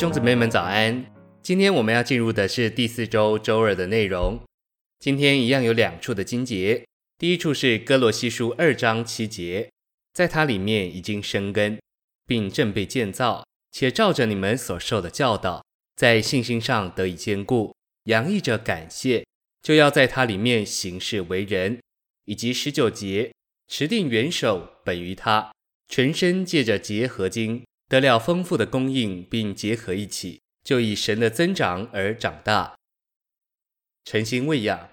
兄姊妹们早安！今天我们要进入的是第四周周二的内容。今天一样有两处的经节，第一处是哥罗西书二章七节，在它里面已经生根，并正被建造，且照着你们所受的教导，在信心上得以坚固，洋溢着感谢，就要在它里面行事为人。以及十九节，持定元首本于他，全身借着结合经。得了丰富的供应，并结合一起，就以神的增长而长大。诚心喂养，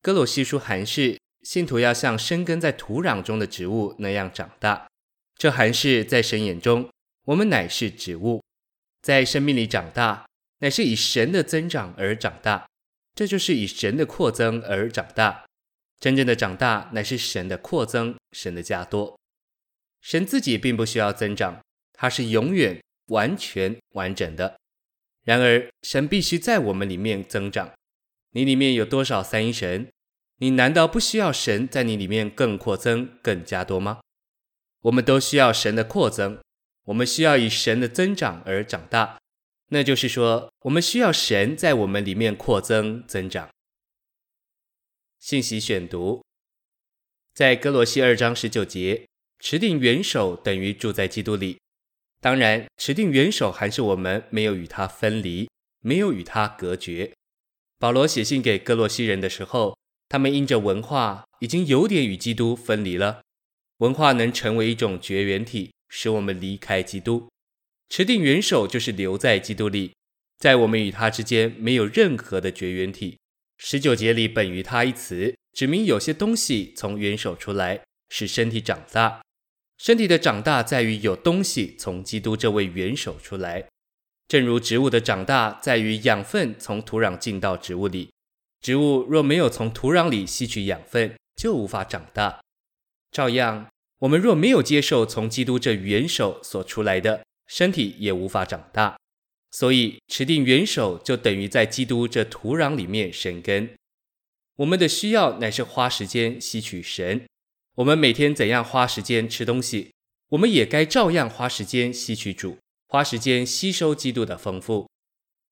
歌罗西书函示信徒要像生根在土壤中的植物那样长大。这函示在神眼中，我们乃是植物，在生命里长大，乃是以神的增长而长大。这就是以神的扩增而长大。真正的长大，乃是神的扩增，神的加多。神自己并不需要增长。它是永远完全完整的。然而，神必须在我们里面增长。你里面有多少三一神？你难道不需要神在你里面更扩增、更加多吗？我们都需要神的扩增。我们需要以神的增长而长大。那就是说，我们需要神在我们里面扩增、增长。信息选读，在歌罗西二章十九节，持定元首等于住在基督里。当然，持定元首还是我们没有与他分离，没有与他隔绝。保罗写信给歌罗西人的时候，他们因着文化已经有点与基督分离了。文化能成为一种绝缘体，使我们离开基督。持定元首就是留在基督里，在我们与他之间没有任何的绝缘体。十九节里“本于他”一词，指明有些东西从元首出来，使身体长大。身体的长大在于有东西从基督这位元首出来，正如植物的长大在于养分从土壤进到植物里。植物若没有从土壤里吸取养分，就无法长大。照样，我们若没有接受从基督这元首所出来的，身体也无法长大。所以，持定元首就等于在基督这土壤里面生根。我们的需要乃是花时间吸取神。我们每天怎样花时间吃东西，我们也该照样花时间吸取主，花时间吸收基督的丰富。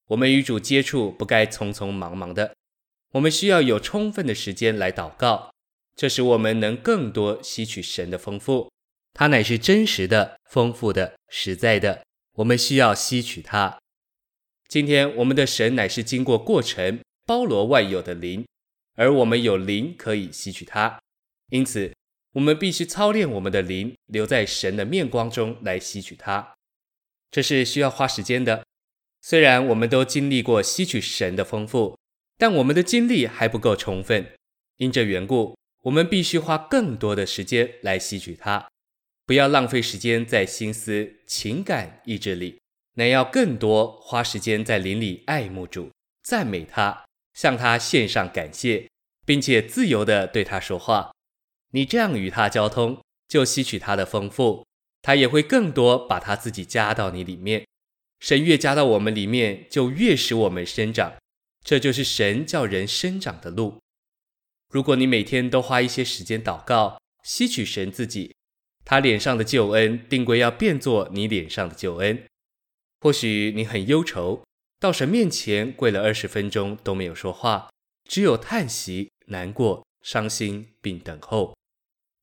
我们与主接触不该匆匆忙忙的，我们需要有充分的时间来祷告，这使我们能更多吸取神的丰富。它乃是真实的、丰富的、实在的，我们需要吸取它。今天我们的神乃是经过过程、包罗万有的灵，而我们有灵可以吸取它，因此。我们必须操练我们的灵，留在神的面光中来吸取它。这是需要花时间的。虽然我们都经历过吸取神的丰富，但我们的精力还不够充分。因这缘故，我们必须花更多的时间来吸取它。不要浪费时间在心思、情感、意志里，乃要更多花时间在灵里爱慕主、赞美他、向他献上感谢，并且自由地对他说话。你这样与他交通，就吸取他的丰富，他也会更多把他自己加到你里面。神越加到我们里面，就越使我们生长。这就是神叫人生长的路。如果你每天都花一些时间祷告，吸取神自己，他脸上的救恩定会要变作你脸上的救恩。或许你很忧愁，到神面前跪了二十分钟都没有说话，只有叹息、难过、伤心并等候。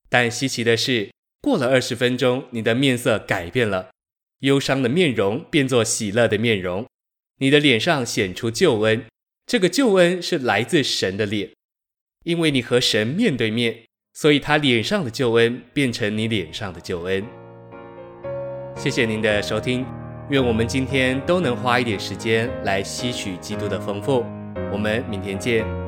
但稀奇的是，过了二十分钟，你的面色改变了，忧伤的面容变作喜乐的面容，你的脸上显出救恩。这个救恩是来自神的脸，因为你和神面对面，所以他脸上的救恩变成你脸上的救恩。谢谢您的收听，愿我们今天都能花一点时间来吸取基督的丰富。我们明天见。